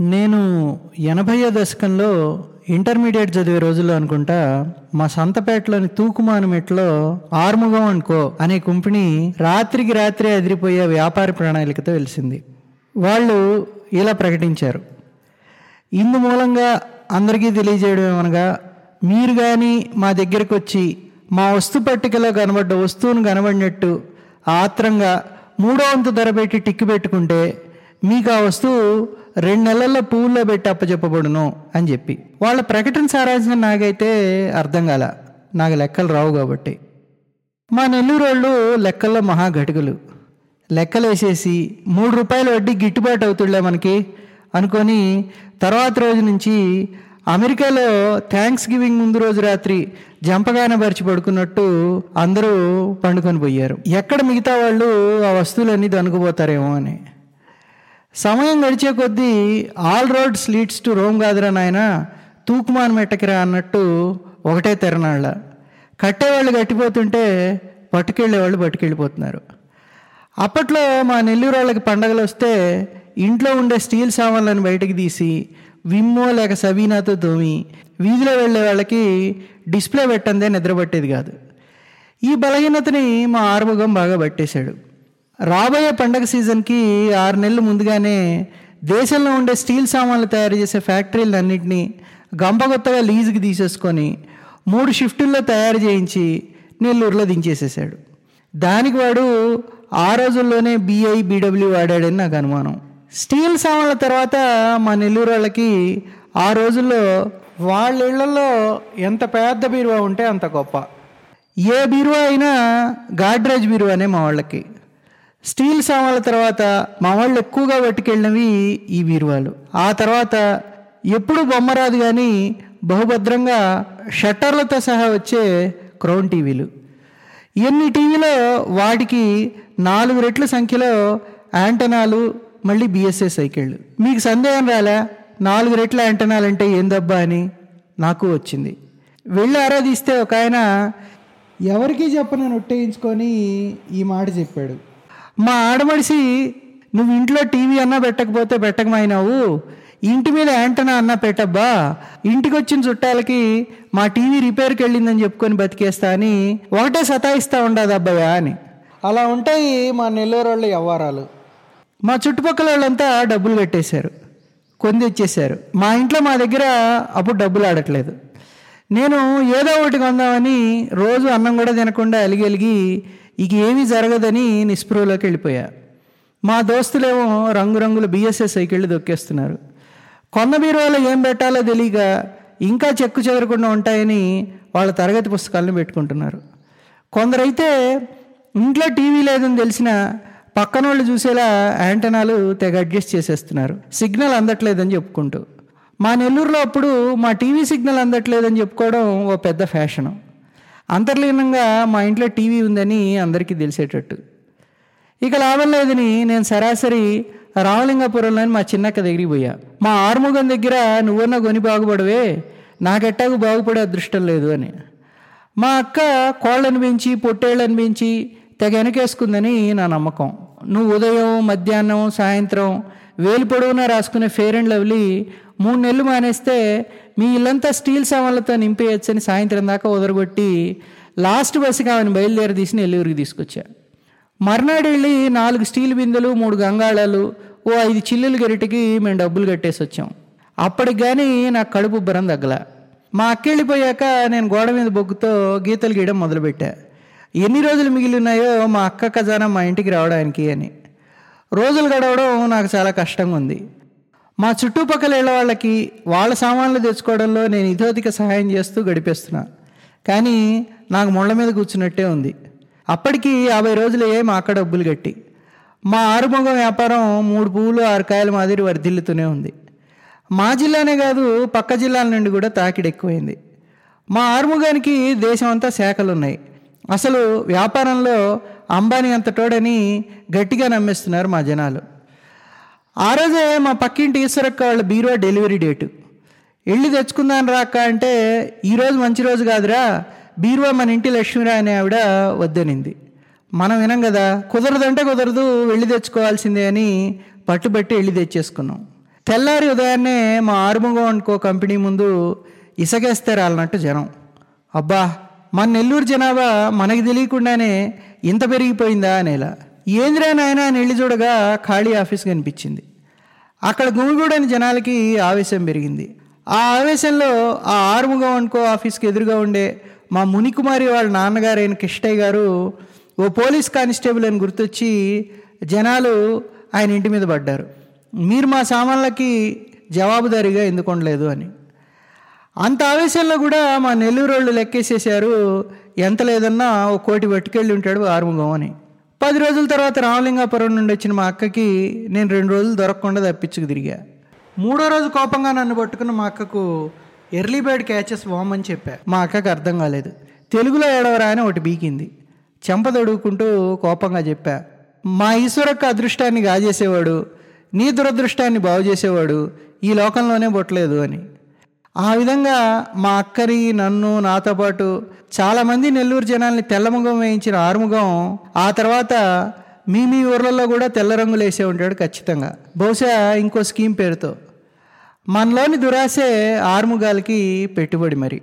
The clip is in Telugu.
నేను ఎనభైయో దశకంలో ఇంటర్మీడియట్ చదివే రోజుల్లో అనుకుంటా మా సంతపేటలోని తూకుమానుమెట్లో ఆర్ముగం అనుకో అనే కంపెనీ రాత్రికి రాత్రి అదిరిపోయే వ్యాపార ప్రణాళికతో వెలిసింది. వాళ్ళు ఇలా ప్రకటించారు. ఇందు మూలంగా అందరికీ తెలియజేయడం ఏమనగా మీరు కానీ మా దగ్గరికి వచ్చి మా వస్తు పట్టికలో కనబడ్డ వస్తువును కనబడినట్టు ఆత్రంగా మూడో వంతు ధర పెట్టి టిక్కు పెట్టుకుంటే మీకు ఆ వస్తువు రెండు నెలల్లో పువ్వుల్లో పెట్టి అప్పచెప్పబడును అని చెప్పి. వాళ్ళ ప్రకటన సారాంశం నాకైతే అర్థం కాల. నాకు లెక్కలు రావు కాబట్టి. మా నెల్లూరు వాళ్ళు లెక్కల్లో మహాఘటుకులు లెక్కలు వేసేసి మూడు రూపాయల వడ్డీ గిట్టుబాటు అవుతుండే మనకి అనుకొని తర్వాత రోజు నుంచి అమెరికాలో థ్యాంక్స్ గివింగ్ ముందు రోజు రాత్రి జంపగాన పరిచి పడుకున్నట్టు అందరూ పండుకొని పోయారు. ఎక్కడ మిగతా వాళ్ళు ఆ వస్తువులన్నీ దనుకుపోతారేమో అని. సమయం గడిచే కొద్దీ all roads leads to Rome కాదురా నాయన తూకుమాన్ మెట్టకిరా అన్నట్టు ఒకటే తెరనాళ్ళ. కట్టేవాళ్ళు కట్టిపోతుంటే పట్టుకెళ్ళేవాళ్ళు పట్టుకెళ్ళిపోతున్నారు అప్పట్లో మా నెల్లూరు వాళ్ళకి పండగలు వస్తే ఇంట్లో ఉండే స్టీల్ సామాన్లను బయటకు తీసి విమ్మో లేక సబీనాతో తోమి వీధిలో వెళ్ళే వాళ్ళకి డిస్ప్లే పెట్టందే నిద్రపట్టేది కాదు. ఈ బలహీనతని మా ఆరుముఖం బాగా పట్టేశాడు. రాబోయే పండగ సీజన్కి ఆరు నెలలు ముందుగానే దేశంలో ఉండే స్టీల్ సామాన్లు తయారు చేసే ఫ్యాక్టరీలన్నింటినీ గంపగొత్తగా లీజుకి తీసేసుకొని మూడు షిఫ్టుల్లో తయారు చేయించి నెల్లూరులో దించేసేసాడు. దానికి వాడు ఆ రోజుల్లోనే బీఐ బీడబ్ల్యూ వాడాడని నాకు అనుమానం. స్టీల్ సామాన్ల తర్వాత మా నెల్లూరు వాళ్ళకి ఆ రోజుల్లో వాళ్ళ ఇళ్ళలో ఎంత పెద్ద బీరువా ఉంటే అంత గొప్ప. ఏ బీరువా అయినా గాడ్రేజ్ బీరువానే మా వాళ్ళకి. స్టీల్ సామాన్ల తర్వాత మా వాళ్ళు ఎక్కువగా పట్టుకెళ్ళినవి ఈ బీరువాలు. ఆ తర్వాత ఎప్పుడు బొమ్మ రాదు కానీ బహుభద్రంగా షట్టర్లతో సహా వచ్చే క్రౌన్ టీవీలు. ఎన్ని టీవీలో వాటికి నాలుగు రెట్ల సంఖ్యలో యాంటనాలు మళ్ళీ బిఎస్ఏ సైకిళ్ళు. మీకు సందేహం రాలే? నాలుగు రెట్ల యాంటనాలు అంటే ఏందబ్బా అని నాకు వచ్చింది. వెళ్ళి ఆరాధిస్తే ఒక ఆయన ఎవరికీ చెప్పనని ఒట్టేయించుకొని ఈ మాట చెప్పాడు. మా ఆడమడిసి నువ్వు ఇంట్లో టీవీ అన్నా పెట్టకపోతే పెట్టకమైనావు. ఇంటి మీద యాంటనా అన్నా పెట్టబ్బా. ఇంటికి వచ్చిన చుట్టాలకి మా టీవీ రిపేర్కి వెళ్ళిందని చెప్పుకొని బతికేస్తా అని ఒకటే సతాయిస్తా ఉండదు అబ్బాయా అని. అలా ఉంటాయి మా నెల్లూరు వాళ్ళ వ్యవహారాలు మా చుట్టుపక్కల వాళ్ళంతా డబ్బులు కట్టేశారు. కొంది వచ్చేసారు మా ఇంట్లో మా దగ్గర అప్పుడు డబ్బులు ఆడట్లేదు. నేను ఏదో ఒకటి కొందామని రోజు అన్నం కూడా తినకుండా అలిగి అలిగి ఇక ఏమీ జరగదని నిస్పృహలోకి వెళ్ళిపోయా. మా దోస్తులేమో రంగురంగుల బిఎస్ఎస్ సైకిళ్ళు దొక్కేస్తున్నారు. కొన్న బీరువాలో ఏం పెట్టాలో తెలియక ఇంకా చెక్కు చెదరకుండా ఉంటాయని వాళ్ళ తరగతి పుస్తకాలను పెట్టుకుంటున్నారు. కొందరైతే ఇంట్లో టీవీ లేదని తెలిసిన పక్కన వాళ్ళు చూసేలా యాంటనాలు తెగ అడ్జస్ట్ చేసేస్తున్నారు. సిగ్నల్ అందట్లేదని చెప్పుకుంటూ. మా నెల్లూరులో అప్పుడు మా టీవీ సిగ్నల్ అందట్లేదని చెప్పుకోవడం ఓ పెద్ద ఫ్యాషను. అంతర్లీనంగా మా ఇంట్లో టీవీ ఉందని అందరికీ తెలిసేటట్టు. ఇక లాభం లేదని నేను సరాసరి రామలింగాపురంలోని మా చిన్నక్క దగ్గరికి పోయా. మా ఆర్ముగం దగ్గర నువ్వన్నా కొని బాగుపడవే నాకెట్టాకు బాగుపడే అదృష్టం లేదు అని. మా అక్క కోళ్ళను పెంచి పొట్టేళ్ళను పెంచి తెగ వెనకేసుకుందని నా నమ్మకం. నువ్వు ఉదయం మధ్యాహ్నం సాయంత్రం వేలు పొడవునా రాసుకునే ఫేర్ అండ్ లవ్లీ మూడు నెలలు మానేస్తే మీ ఇల్లంతా స్టీల్ సామాన్లతో నింపేయచ్చని సాయంత్రం దాకా వదరగొట్టి లాస్ట్ బస్సుకి ఆమెను బయలుదేరి తీసి నెల్లూరుకి తీసుకొచ్చా. మర్నాడు వెళ్ళి నాలుగు స్టీల్ బిందెలు మూడు గంగాళాలు ఓ ఐదు చిల్లులు గరిటికి మేము డబ్బులు కట్టేసి వచ్చాం. అప్పటికి కానీ నాకు కడుపు ఉబ్బరం తగ్గల. మా అక్కెళ్ళిపోయాక నేను గోడ మీద బొగ్గుతో గీతలు గీయడం మొదలుపెట్టా. ఎన్ని రోజులు మిగిలి ఉన్నాయో మా అక్క ఖజానా మా ఇంటికి రావడానికి అని. రోజులు గడవడం నాకు చాలా కష్టంగా ఉంది మా చుట్టుపక్కల ఇళ్ళ వాళ్ళకి వాళ్ళ సామాన్లు తెచ్చుకోవడంలో నేను ఇతోతిక సహాయం చేస్తూ గడిపేస్తున్నా. కానీ నాకు ముళ్ళ మీద కూర్చున్నట్టే ఉంది. అప్పటికి యాభై రోజులే మా అక్క డబ్బులు కట్టి మా ఆరుమొగం వ్యాపారం మూడు పువ్వులు ఆరు కాయల మాదిరి వర్ధిల్లుతూనే ఉంది. మా జిల్లానే కాదు పక్క జిల్లాల నుండి కూడా తాకిడి ఎక్కువైంది. మా ఆరుముగానికి దేశం అంతా శాఖలు ఉన్నాయి అసలు వ్యాపారంలో అంబానీ అంత తోడని గట్టిగా నమ్మేస్తున్నారు మా జనాలు. ఆ రోజే మా పక్కింటి ఈశ్వరక్క వాళ్ళ బీరువా డెలివరీ డేటు. వెళ్ళి తెచ్చుకుందాను రాక అంటే ఈరోజు మంచి రోజు కాదురా బీరువా మన ఇంటి లక్ష్మిరా అనే ఆవిడ వద్దనింది. మనం వినం కదా కుదరదంటే కుదరదు వెళ్ళి తెచ్చుకోవాల్సిందే అని పట్టుబట్టి వెళ్ళి తెచ్చేసుకున్నాం. తెల్లారి ఉదయాన్నే మా ఆరుముగం అనుకో కంపెనీ ముందు ఇసగేస్తే రాలన్నట్టు జనం. అబ్బా మన నెల్లూరు జనాభా మనకి తెలియకుండానే ఇంత పెరిగిపోయిందా అనేలా. ఏంద్రా నాయన అని వెళ్ళి చూడగా ఖాళీ ఆఫీస్ కనిపించింది. అక్కడ గుమిగూడని జనాలకి ఆవేశం పెరిగింది. ఆ ఆవేశంలో ఆ ఆరుముగం అనుకో ఆఫీస్కి ఎదురుగా ఉండే మా మునికుమారి వాళ్ళ నాన్నగారైన కిష్టయ్య గారు ఓ పోలీస్ కానిస్టేబుల్ అని గుర్తొచ్చి జనాలు ఆయన ఇంటి మీద పడ్డారు. మీరు మా సామాన్లకి జవాబుదారీగా ఎందుకు ఉండలేదు అని. అంత ఆవేశంలో కూడా మా నెల్లూరు వాళ్ళు లెక్కేసేసారు ఎంత లేదన్నా ఓ కోటి పట్టుకెళ్ళి ఉంటాడు ఆరుముగం అని. పది రోజుల తర్వాత రామలింగాపురం నుండి వచ్చిన మా అక్కకి నేను రెండు రోజులు దొరకకుండా తప్పించుకు తిరిగా. మూడో రోజు కోపంగా నన్ను పట్టుకున్న మా అక్కకు ఎర్లీ బర్డ్ క్యాచెస్ వామని చెప్పా. మా అక్కకి అర్థం కాలేదు. తెలుగులో ఏడవరా అని ఒకటి బీకింది. చెంప కోపంగా చెప్పా. మా ఈశ్వరక్క అదృష్టాన్ని గాజేసేవాడు నీ దురదృష్టాన్ని బాగు చేసేవాడు ఈ లోకంలోనే పుట్టలేదు అని. ఆ విధంగా మా అక్కని నన్ను నాతో పాటు చాలామంది నెల్లూరు జనాల్ని తెల్లముఖం వేయించిన ఆరుముఖం ఆ తర్వాత మీ మీ ఊర్లలో కూడా తెల్ల రంగులు వేసే ఉంటాడు ఖచ్చితంగా. బహుశా ఇంకో స్కీమ్ పేరుతో. మనలోని దురాశే ఆరుముగాలకి పెట్టుబడి మరి.